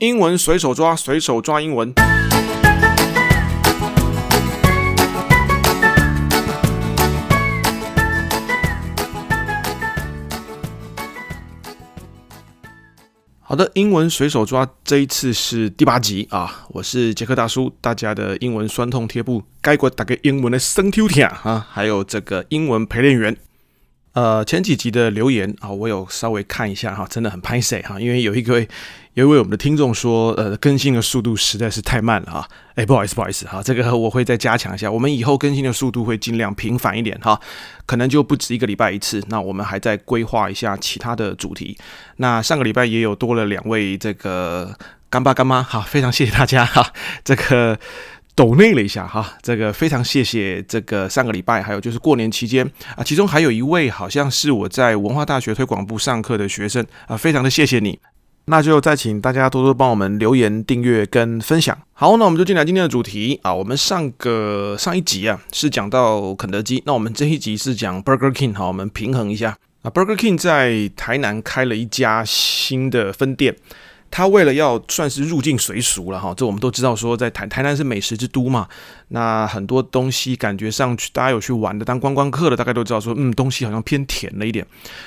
英文随手抓，随手抓英文。好的，英文随手抓，这一次是第八集啊！我是杰克大叔，大家的英文酸痛贴布，该过打个英文的生抽贴啊，还有这个英文陪练员。呃，前几集的留言啊，我有稍微看一下哈，真的很拍谢哈，因为有一个有一位我们的听众说，呃，更新的速度实在是太慢了哈，哎，不好意思，不好意思哈，这个我会再加强一下，我们以后更新的速度会尽量频繁一点哈，可能就不止一个礼拜一次，那我们还在规划一下其他的主题，那上个礼拜也有多了两位这个干爸干妈哈，非常谢谢大家哈，这个。抖内了一下哈，这个非常谢谢这个上个礼拜，还有就是过年期间啊，其中还有一位好像是我在文化大学推广部上课的学生啊，非常的谢谢你，那就再请大家多多帮我们留言、订阅跟分享。好，那我们就进来今天的主题啊，我们上个上一集啊是讲到肯德基，那我们这一集是讲 Burger King，好，我们平衡一下啊，Burger King 在台南开了一家新的分店。他为了要算是入境随俗了哈，这我们都知道说，在台台南是美食之都嘛，那很多东西感觉上去，大家有去玩的，当观光客的大概都知道说，嗯，东西好像偏甜了一点，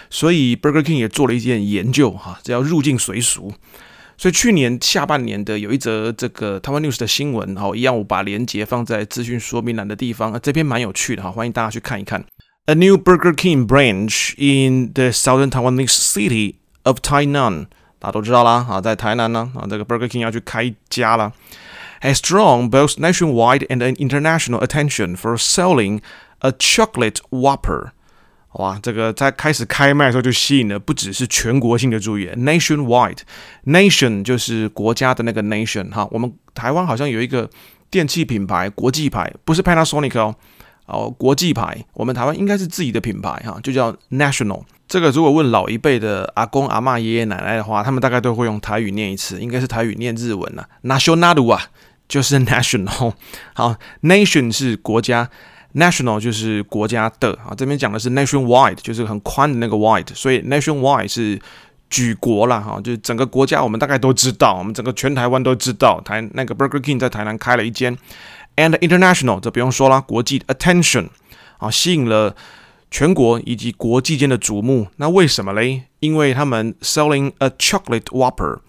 所以 Burger King 也做了一件研究哈，这要入境随俗。所以去年下半年的有一则这个台湾 News 的新闻，哈，一样我把链接放在资讯说明栏的地方，这篇蛮有趣的哈，欢迎大家去看一看。A new Burger King branch in the southern Taiwanese city of Tainan。大家都知道啦，啊，在台南呢，啊，这个 Burger King 要去开家了，has drawn both nationwide and an international attention for selling a chocolate Whopper。哇，这个在开始开卖的时候就吸引了不只是全国性的注意，nationwide，nation 就是国家的那个 nation 哈，我们台湾好像有一个电器品牌国际牌，不是 Panasonic 哦，哦，国际牌，我们台湾应该是自己的品牌哈，就叫 national。这个如果问老一辈的阿公阿嬷、爷爷奶奶的话，他们大概都会用台语念一次，应该是台语念日文了。National 啊，就是 national。好，nation 是国家，national 就是国家的啊。这边讲的是 nationwide，就是很宽的那个 wide，所以 nationwide 是举国了哈，就是整个国家我们大概都知道，我们整个全台湾都知道，台那个 Burger King 在台南开了一间，and international 这不用说了，国际 attention 啊，吸引了。全国以及国际间的瞩目，那为什么嘞？因为他们 selling a chocolate Whopper，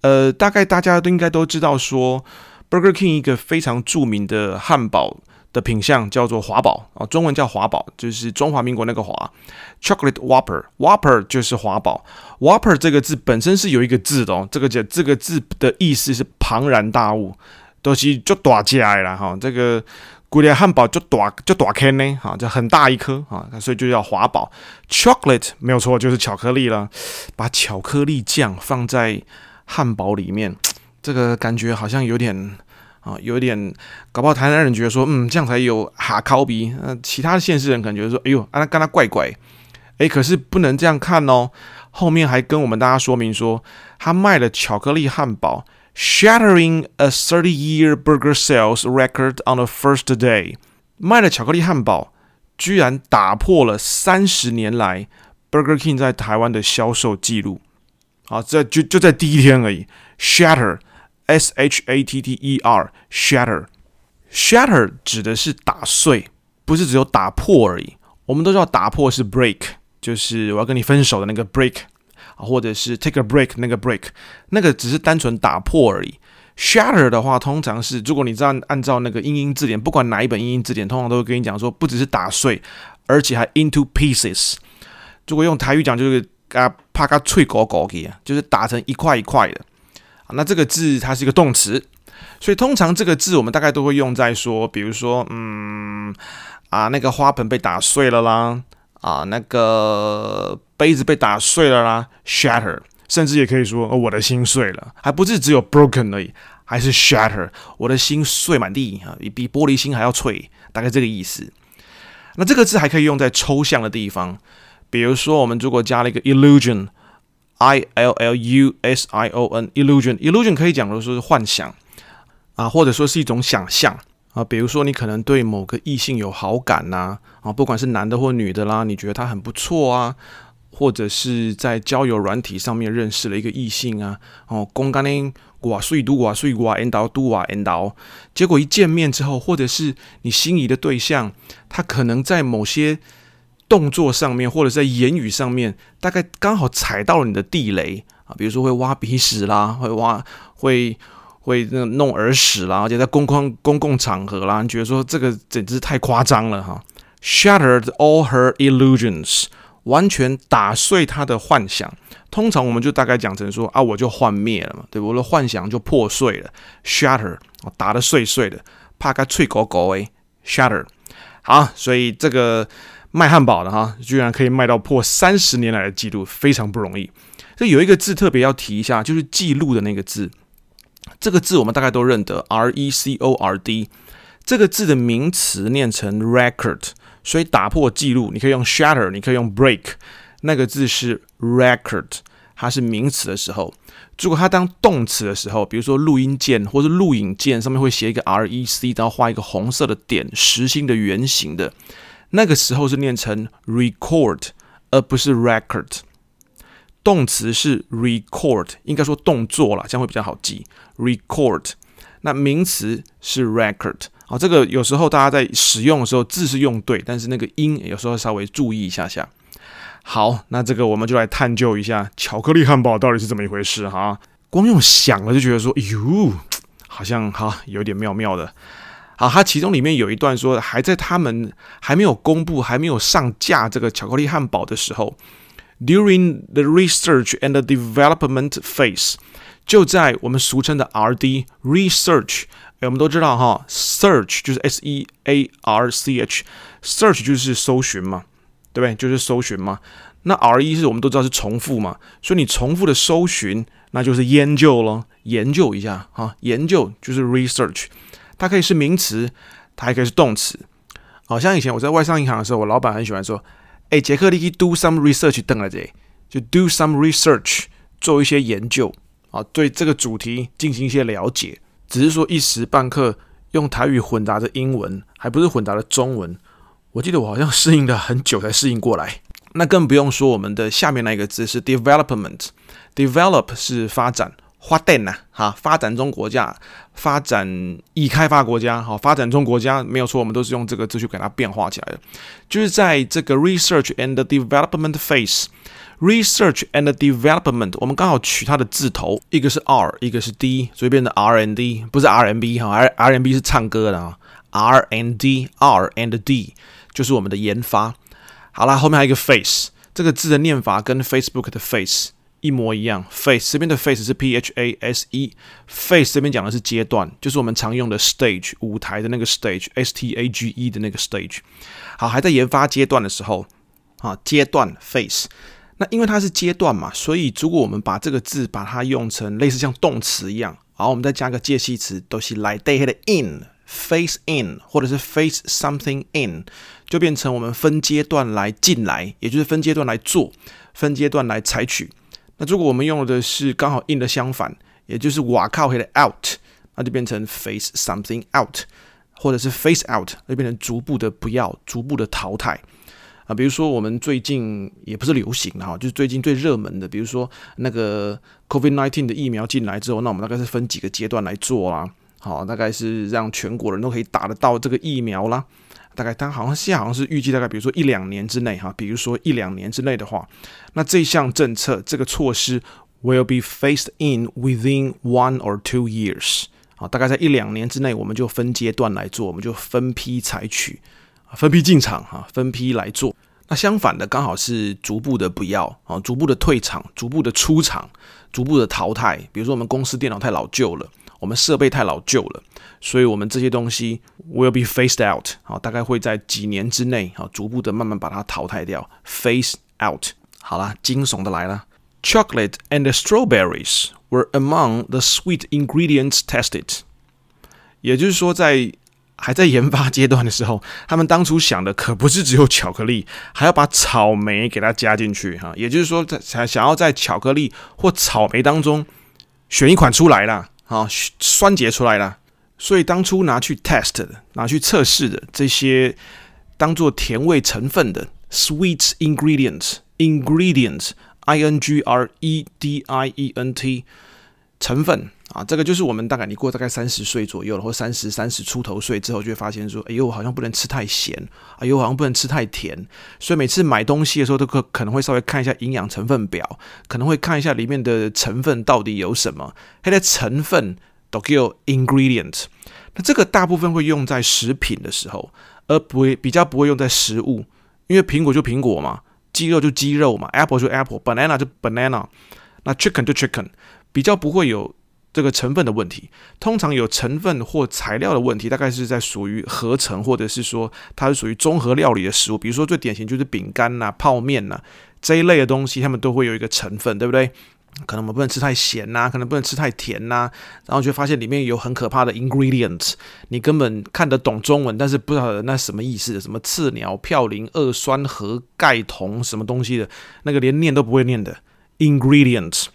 呃，大概大家都应该都知道说，Burger King 一个非常著名的汉堡的品相叫做华堡啊，中文叫华堡，就是中华民国那个华，chocolate Whopper，Whopper 就是华堡，Whopper 这个字本身是有一个字的哦，这个叫这个字的意思是庞然大物，都是就大家的啦哈，这个。古典汉堡就大就大颗呢，哈，就很大一颗啊，所以就叫华堡。Chocolate 没有错，就是巧克力了。把巧克力酱放在汉堡里面，这个感觉好像有点啊，有点搞不好台南人觉得说，嗯，这样才有哈烤鼻。呃，其他的县市人感觉说，哎呦，啊，那跟他怪怪。哎，可是不能这样看哦。后面还跟我们大家说明说，他卖了巧克力汉堡。Shattering a 30-year burger sales record on the first day，卖的巧克力汉堡居然打破了三十年来 Burger King 在台湾的销售记录。好，这就就在第一天而已。Shatter，S H A T T E R，Shatter，Shatter 指的是打碎，不是只有打破而已。我们都知道打破是 break，就是我要跟你分手的那个 break。或者是 take a break 那个 break，那个只是单纯打破而已。Shatter 的话，通常是如果你这样按照那个英英字典，不管哪一本英英字典，通常都会跟你讲说，不只是打碎，而且还 into pieces。如果用台语讲，就是啊，啪嘎脆狗狗给啊，就是打成一块一块的。那这个字它是一个动词，所以通常这个字我们大概都会用在说，比如说，嗯啊，那个花盆被打碎了啦。啊，那个杯子被打碎了啦，shatter，甚至也可以说，哦，我的心碎了，还不是只有 broken 而已，还是 shatter，我的心碎满地啊，比比玻璃心还要脆，大概这个意思。那这个字还可以用在抽象的地方，比如说我们如果加了一个 illusion，I L L U S I O N，illusion，illusion 可以讲的说是幻想啊，或者说是一种想象。啊，比如说你可能对某个异性有好感呐，啊，不管是男的或女的啦，你觉得他很不错啊，或者是在交友软体上面认识了一个异性啊，哦，公干呢，哇，睡都哇睡哇，end 到都哇 end 到，结果一见面之后，或者是你心仪的对象，他可能在某些动作上面，或者在言语上面，大概刚好踩到了你的地雷啊，比如说会挖鼻屎啦，会挖会会那弄耳屎啦，而且在公共公共场合啦，你觉得说这个简直太夸张了哈，shattered all her illusions。完全打碎他的幻想，通常我们就大概讲成说啊，我就幻灭了嘛，对，我的幻想就破碎了，shatter，打得碎碎的，怕他脆狗狗诶，shatter，好，所以这个卖汉堡的哈，居然可以卖到破三十年来的记录，非常不容易。这有一个字特别要提一下，就是记录的那个字，这个字我们大概都认得，R E C O R D，这个字的名词念成 record。所以打破记录，你可以用 shatter，你可以用 break，那个字是 record，它是名词的时候。如果它当动词的时候，比如说录音键或者录影键上面会写一个 rec，然后画一个红色的点，实心的圆形的，那个时候是念成 record，而不是 record。动词是 record，应该说动作啦，这样会比较好记。record，那名词是 record。好，这个有时候大家在使用的时候字是用对，但是那个音有时候稍微注意一下下。好，那这个我们就来探究一下巧克力汉堡到底是怎么一回事哈。光用想了就觉得说，哟，好像哈有点妙妙的。好，它其中里面有一段说，还在他们还没有公布、还没有上架这个巧克力汉堡的时候，during the research and development phase，就在我们俗称的 R&D research 哎。我们都知道哈，search 就是 S E A R C H，search 就是搜寻嘛，对不对？就是搜寻嘛。那 R E 是我们都知道是重复嘛，所以你重复的搜寻，那就是研究咯，研究一下哈，研究就是 research，它可以是名词，它还可以是动词。好像以前我在外商银行的时候，我老板很喜欢说，哎，杰克，你去 do some research，等了这，就 do some research，做一些研究啊，对这个主题进行一些了解。只是说一时半刻用台语混杂着英文，还不是混杂了中文。我记得我好像适应了很久才适应过来。那更不用说我们的下面那个字是 development，develop 是发展，发展呐，哈，发展中国家，发展已开发国家，好，发展中国家没有错，我们都是用这个字去给它变化起来的。就是在这个 research and development phase。Research and Development，我们刚好取它的字头，一个是 R，一个是 D，所以变成 R and 不是 R&B 哈，R R&B 是唱歌的啊，R and D，R and D 就是我们的研发。好啦，后面还有一个 Face，这个字的念法跟 Facebook 的 Face 一模一样，Face 这边的 Face 是 P H A S E，Face 这边讲的是阶段，就是我们常用的 Stage 舞台的那个 Stage，S T A G E 的那个 Stage。好，还在研发阶段的时候，啊，阶段 Face。那因为它是阶段嘛，所以如果我们把这个字把它用成类似像动词一样，然后我们再加个介系词，都是来带的 in，face in，或者是 face something in，就变成我们分阶段来进来，也就是分阶段来做，分阶段来采取。那如果我们用的是刚好 in 的相反，也就是瓦靠黑的 out，那就变成 face something out，或者是 face out，就变成逐步的不要，逐步的淘汰。啊，比如说我们最近也不是流行的哈，就是最近最热门的，比如说那个 COVID-19 的疫苗进来之后，那我们大概是分几个阶段来做啦。好，大概是让全国人都可以打得到这个疫苗啦。大概它好像现在好像是预计大概，比如说一两年之内哈，比如说一两年之内的话，那这项政策这个措施 will be phased in within one or two years。啊，大概在一两年之内，我们就分阶段来做，我们就分批采取。分批进场哈，分批来做。那相反的，刚好是逐步的不要啊，逐步的退场，逐步的出场，逐步的淘汰。比如说，我们公司电脑太老旧了，我们设备太老旧了，所以我们这些东西 will be phased out 啊，大概会在几年之内啊，逐步的慢慢把它淘汰掉。phase out。好啦，惊悚的来了，chocolate and strawberries were among the sweet ingredients tested。也就是说，在还在研发阶段的时候，他们当初想的可不是只有巧克力，还要把草莓给它加进去哈。也就是说，在想想要在巧克力或草莓当中选一款出来了，啊，酸结出来了。所以当初拿去 test 的，拿去测试的这些当做甜味成分的 sweet ingredients，ingredients，i n g r e d i e n t，成分。啊，这个就是我们大概你过大概三十岁左右了，或三十三十出头岁之后，就会发现说，哎呦，好像不能吃太咸，哎呦，好像不能吃太甜，所以每次买东西的时候，都可可能会稍微看一下营养成分表，可能会看一下里面的成分到底有什么，它的成分都叫 ingredient。那这个大部分会用在食品的时候，而不会比较不会用在食物，因为苹果就苹果嘛，鸡肉就鸡肉嘛，apple 就 apple，banana 就 banana，那 chicken 就 chicken，比较不会有。这个成分的问题，通常有成分或材料的问题，大概是在属于合成，或者是说它是属于综合料理的食物。比如说最典型就是饼干呐、泡面呐这一类的东西，它们都会有一个成分，对不对？可能我们不能吃太咸呐，可能不能吃太甜呐，然后就发现里面有很可怕的 ingredient，你根本看得懂中文，但是不知道那什么意思，什么刺鸟、嘌呤、二酸和钙酮什么东西的，那个连念都不会念的 ingredients。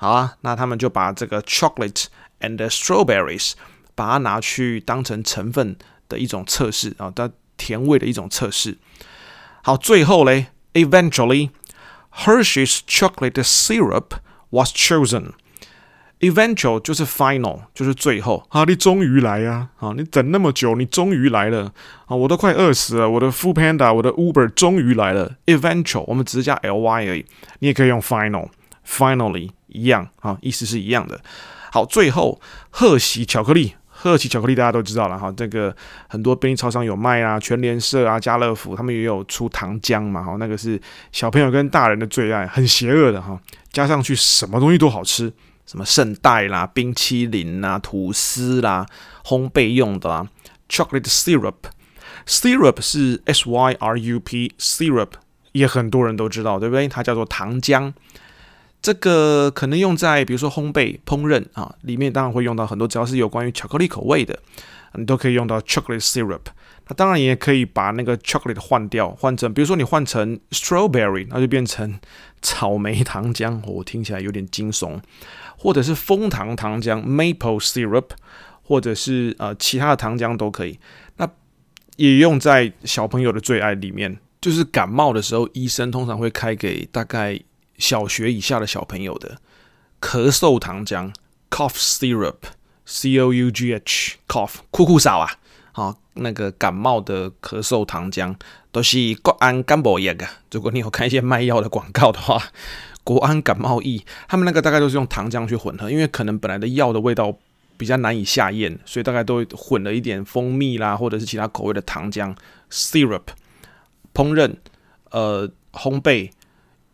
好啊，那他们就把这个 chocolate and strawberries 把它拿去当成成分的一种测试啊，它甜味的一种测试。好，最后嘞，eventually Hershey's chocolate syrup was chosen。Eventual 就是 final，就是最后啊，你终于来呀！啊，你等那么久，你终于来了啊！我都快饿死了，我的 Foodpanda，我的 Uber 终于来了。Eventual 我们只是加 ly 而已，你也可以用 final，finally。一样啊，意思是一样的。好，最后贺喜巧克力，贺喜巧克力大家都知道了哈，这个很多便利超商有卖啊，全联社啊、家乐福他们也有出糖浆嘛，哈，那个是小朋友跟大人的最爱，很邪恶的哈，加上去什么东西都好吃，什么圣代啦、冰淇淋啦、吐司啦、烘焙用的啦，chocolate syrup，syrup 是 s y r u p，syrup 也很多人都知道，对不对？它叫做糖浆。这个可能用在比如说烘焙、烹饪啊，里面当然会用到很多，只要是有关于巧克力口味的，你都可以用到 chocolate syrup。那当然也可以把那个 chocolate 换掉，换成比如说你换成 strawberry，那就变成草莓糖浆，我听起来有点惊悚。或者是枫糖糖浆 maple syrup，或者是呃其他的糖浆都可以。那也用在小朋友的最爱里面，就是感冒的时候，医生通常会开给大概。小学以下的小朋友的咳嗽糖浆 （cough syrup，c o u g h，cough，酷酷少啊，好，那个感冒的咳嗽糖浆都是国安感冒药啊。如果你有看一些卖药的广告的话，国安感冒液，他们那个大概都是用糖浆去混合，因为可能本来的药的味道比较难以下咽，所以大概都混了一点蜂蜜啦，或者是其他口味的糖浆 syrup，烹饪、呃，烘焙、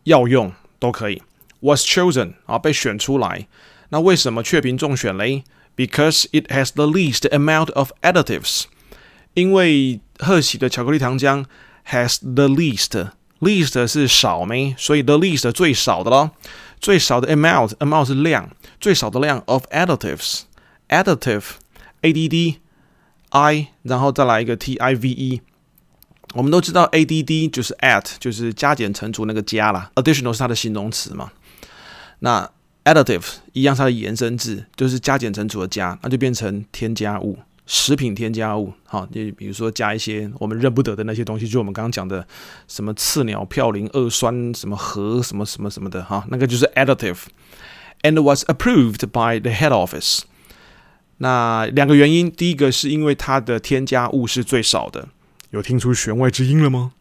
药用。都可以，was chosen 啊，被选出来。那为什么雀屏中选嘞？Because it has the least amount of additives。因为贺喜的巧克力糖浆 has the least，least 是少没，所以 the least 最少的咯，最少的 amount，amount 是量，最少的量 of additives，additive，a d d i，然后再来一个 t i v e。 我们都知道，add 就是 add，就是加减乘除那个加啦。additional 是它的形容词嘛。那 additive 一样，它的延伸字就是加减乘除的加，那就变成添加物，食品添加物。好，你比如说加一些我们认不得的那些东西，就我们刚刚讲的什么刺鸟、嘌呤、二酸什么和什么什么什么的哈，那个就是 additive。And was approved by the head office。那两个原因，第一个是因为它的添加物是最少的。有听出弦外之音了吗？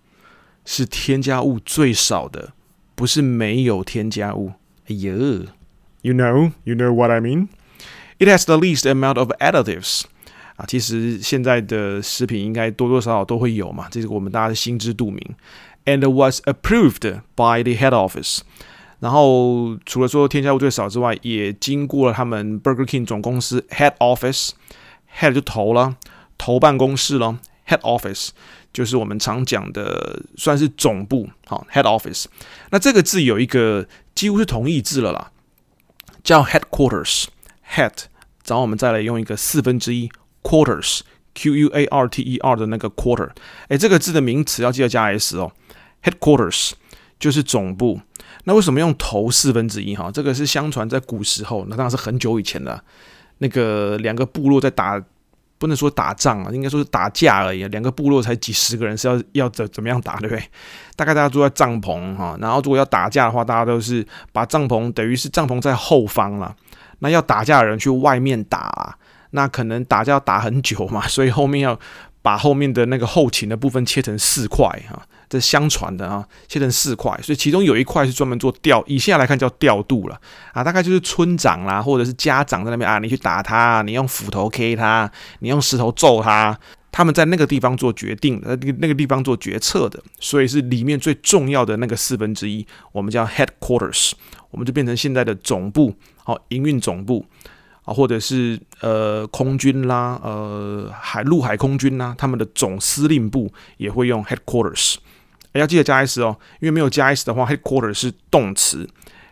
是添加物最少的，不是没有添加物。哎呦，You know, you know what I mean? It has the least amount of additives. 啊，其实现在的食品应该多多少少都会有嘛，这是我们大家心知肚明。And was approved by the head office. 然后除了说添加物最少之外，也经过了他们 Burger King 总公司 head office，head 就头了，头办公室了。Head office 就是我们常讲的，算是总部。好，Head office。那这个字有一个几乎是同义字了啦，叫 headquarters。Head，然后我们再来用一个四分之一 quarters，Q U A R T E R 的那个 quarter。诶，这个字的名词要记得加 s 哦。Headquarters 就是总部。那为什么用头四分之一？哈，这个是相传在古时候，那当然是很久以前的，那个两个部落在打。不能说打仗啊，应该说是打架而已。两个部落才几十个人，是要要怎怎么样打，对不对？大概大家住在帐篷哈，然后如果要打架的话，大家都是把帐篷等于是帐篷在后方了。那要打架的人去外面打，那可能打架要打很久嘛，所以后面要把后面的那个后勤的部分切成四块哈。这相传的啊，切成四块，所以其中有一块是专门做调，以现在来看叫调度了。啊，大概就是村长啦，或者是家长在那边啊，你去打他，你用斧头 K 他，你用石头揍他，他们在那个地方做决定的，那那个地方做决策的，所以是里面最重要的那个四分之一，我们叫 headquarters，我们就变成现在的总部，好，营运总部啊，或者是呃空军啦，呃海陆海空军啦，他们的总司令部也会用 headquarters。要记得加 s 哦，因为没有加 s 的话，headquarters 是动词。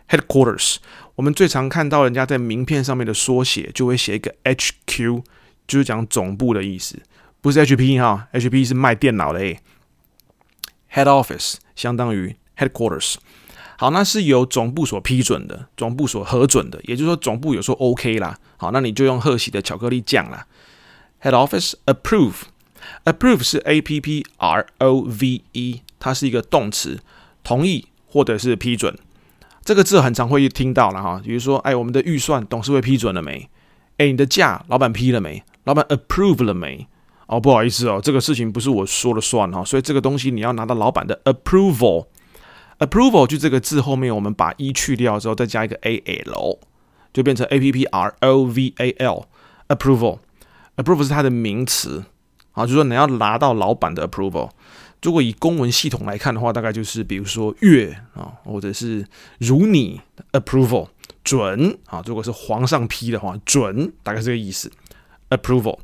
headquarters 我们最常看到人家在名片上面的缩写，就会写一个 HQ，就是讲总部的意思，不是 HP 哈，HP 是卖电脑的诶。head office 相当于 headquarters，好，那是由总部所批准的，总部所核准的，也就是说总部有说 OK 啦，好，那你就用贺喜的巧克力酱啦。head office approve Approve 是 A P P R O V E。它是一个动词，同意或者是批准，这个字很常会听到了哈。比如说，哎，我们的预算董事会批准了没？哎，你的价老板批了没？老板 approve 了没？哦，不好意思哦，这个事情不是我说了算哈，所以这个东西你要拿到老板的 approval。approval 就这个字后面我们把 e 去掉之后，再加一个 a l，就变成 a p p r o v a l。approval，approval approval 是它的名词啊，就是说你要拿到老板的 approval。如果以公文系统来看的话，大概就是比如说月啊，或者是如你 approval 准啊。如果是皇上批的话，准，大概是这个意思。approval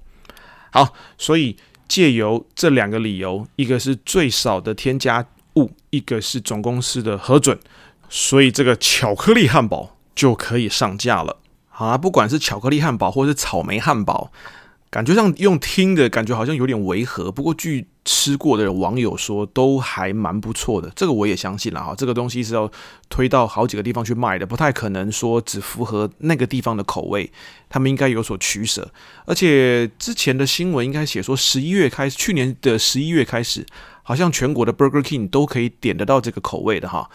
好，所以借由这两个理由，一个是最少的添加物，一个是总公司的核准，所以这个巧克力汉堡就可以上架了。好，不管是巧克力汉堡或是草莓汉堡。感觉上用听的感觉好像有点违和，不过据吃过的网友说都还蛮不错的，这个我也相信了哈。这个东西是要推到好几个地方去卖的，不太可能说只符合那个地方的口味，他们应该有所取舍。而且之前的新闻应该写说十一月开始，去年的十一月开始，好像全国的 Burger King 都可以点得到这个口味的哈。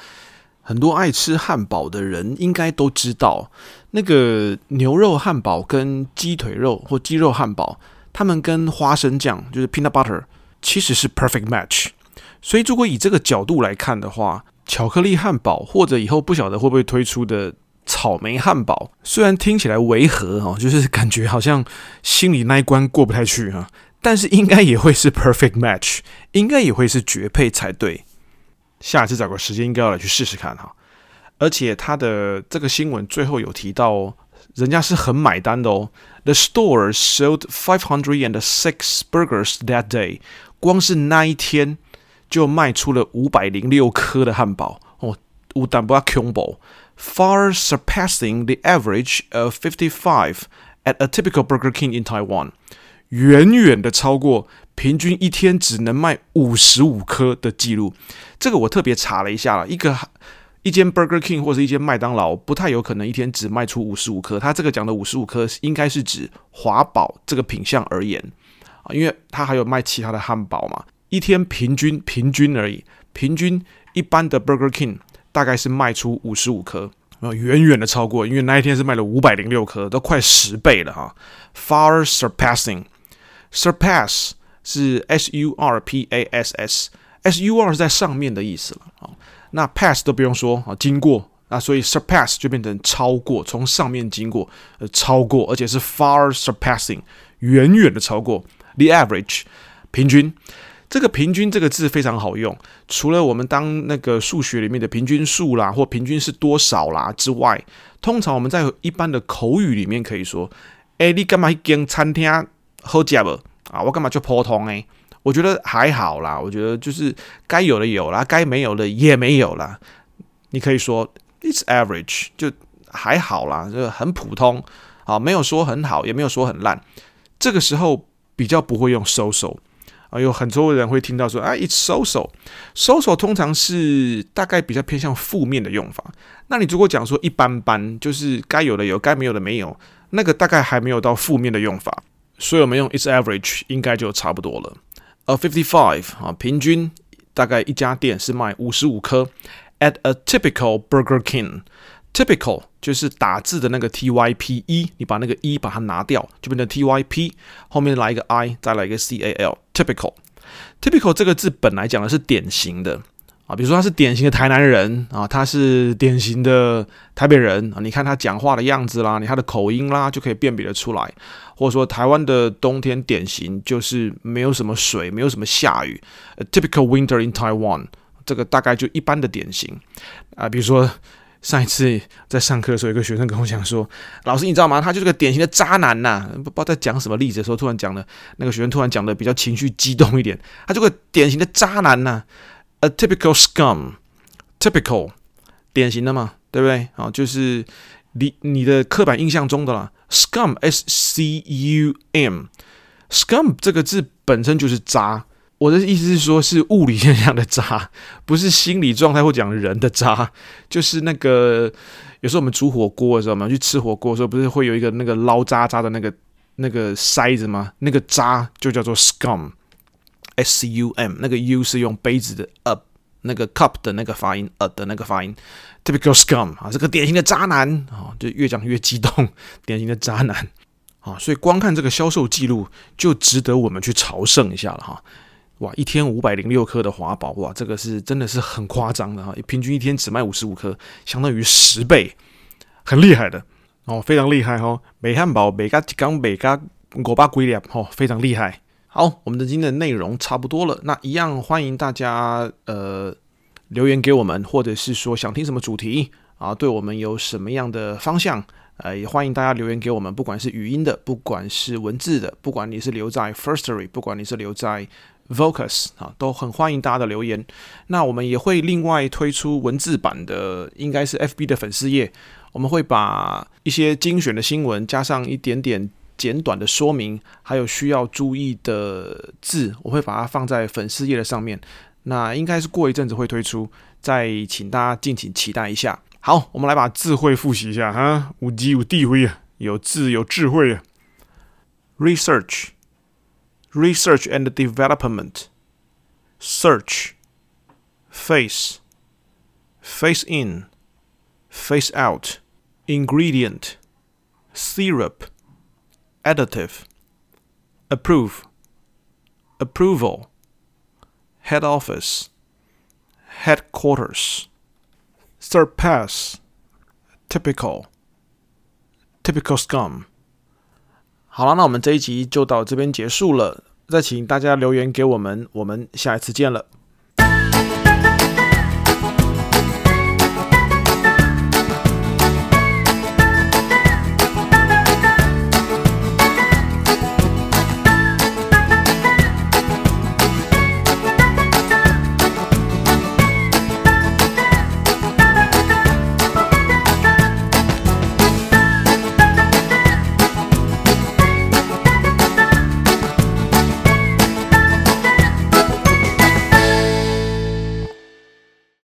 很多爱吃汉堡的人应该都知道，那个牛肉汉堡跟鸡腿肉或鸡肉汉堡，他们跟花生酱就是 peanut butter，其实是 perfect match。所以如果以这个角度来看的话，巧克力汉堡或者以后不晓得会不会推出的草莓汉堡，虽然听起来违和哈，就是感觉好像心里那一关过不太去哈，但是应该也会是 perfect match，应该也会是绝配才对。下一次找个时间应该要来去试试看哈，而且他的这个新闻最后有提到哦，人家是很买单的哦。The store sold five hundred and six burgers that day，光是那一天就卖出了五百零六颗的汉堡哦，有淡薄仔恐怖，far surpassing the average of fifty five at a typical Burger King in Taiwan，远远的超过。平均一天只能卖五十五颗的记录，这个我特别查了一下了。一个一间 Burger King 或者一间麦当劳不太有可能一天只卖出五十五颗。他这个讲的五十五颗应该是指华堡这个品相而言啊，因为他还有卖其他的汉堡嘛。一天平均平均而已，平均一般的 Burger King 大概是卖出五十五颗，远远的超过，因为那一天是卖了五百零六颗，都快十倍了哈。Far surpassing surpass。是 S U R P A S S，S U R 是在上面的意思了啊。那 pass 都不用说啊，经过啊，所以 surpass 就变成超过，从上面经过，呃，超过，而且是 far surpassing，远远的超过 the average，平均。这个平均这个字非常好用，除了我们当那个数学里面的平均数啦，或平均是多少啦之外，通常我们在一般的口语里面可以说，哎，你干嘛一间餐厅好吃不？啊，我干嘛就普通诶？我觉得还好啦，我觉得就是该有的有啦，该没有的也没有啦。你可以说 it's average，就还好啦，就很普通。啊，没有说很好，也没有说很烂。这个时候比较不会用 so so 啊，有很多人会听到说啊，it's so so，so so 通常是大概比较偏向负面的用法。那你如果讲说一般般，就是该有的有，该没有的没有，那个大概还没有到负面的用法。所以我们用 its average 应该就差不多了。A fifty five 啊，平均大概一家店是卖五十五颗。At a typical Burger King，typical 就是打字的那个 T Y P E，你把那个 E 把它拿掉，就变成 T Y P，后面来一个 I，再来一个 C A L，typical。typical 这个字本来讲的是典型的。啊，比如说他是典型的台南人啊，他是典型的台北人啊，你看他讲话的样子啦，你他的口音啦，就可以辨别得出来。或者说台湾的冬天典型就是没有什么水，没有什么下雨。A typical winter in Taiwan，这个大概就一般的典型啊。比如说上一次在上课的时候，有个学生跟我讲说，老师你知道吗？他就是个典型的渣男呐、不知道在讲什么例子的时候，突然讲的，那个学生突然讲的比较情绪激动一点，他这个典型的渣男呐、A typical scum，typical 典型的嘛，对不对？啊，就是你你的刻板印象中的啦。Scum，S C U M，scum 这个字本身就是渣。我的意思是说，是物理现象的渣，不是心理状态或讲人的渣。就是那个有时候我们煮火锅的时候，我们去吃火锅的时候，不是会有一个那个捞渣渣的那个那个筛子吗？那个渣就叫做 scum。S U M 那个 U 是用杯子的 up 那个 cup 的那个发音 up 的那个发音，typical scum 啊，这个典型的渣男啊，就越讲越激动，典型的渣男。啊，所以光看这个销售记录就值得我们去朝圣一下了哈，哇，一天五百零六颗的华宝，哇，这个是真的是很夸张的哈，平均一天只卖五十五颗，相当于十倍，很厉害的。哦，非常厉害哈，每汉堡每家刚每家五百几粒哦，非常厉害。好，我们的今天的内容差不多了。那一样欢迎大家呃留言给我们，或者是说想听什么主题啊，对我们有什么样的方向，呃，也欢迎大家留言给我们，不管是语音的，不管是文字的，不管你是留在 Firstory，不管你是留在 Vocus 啊，都很欢迎大家的留言。那我们也会另外推出文字版的，应该是 FB 的粉丝页，我们会把一些精选的新闻加上一点点。简短的说明，还有需要注意的字，我会把它放在粉丝页的上面。那应该是过一阵子会推出，再请大家敬请期待一下。好，我们来把智慧复习一下哈，有字有智慧啊，有智有智慧啊。Research, research and development, search, face, face in, face out, ingredient, syrup. Additive, approve, approval, head office, headquarters, surpass, typical, typical scum。好了，那我们这一集就到这边结束了。再请大家留言给我们，我们下一次见了。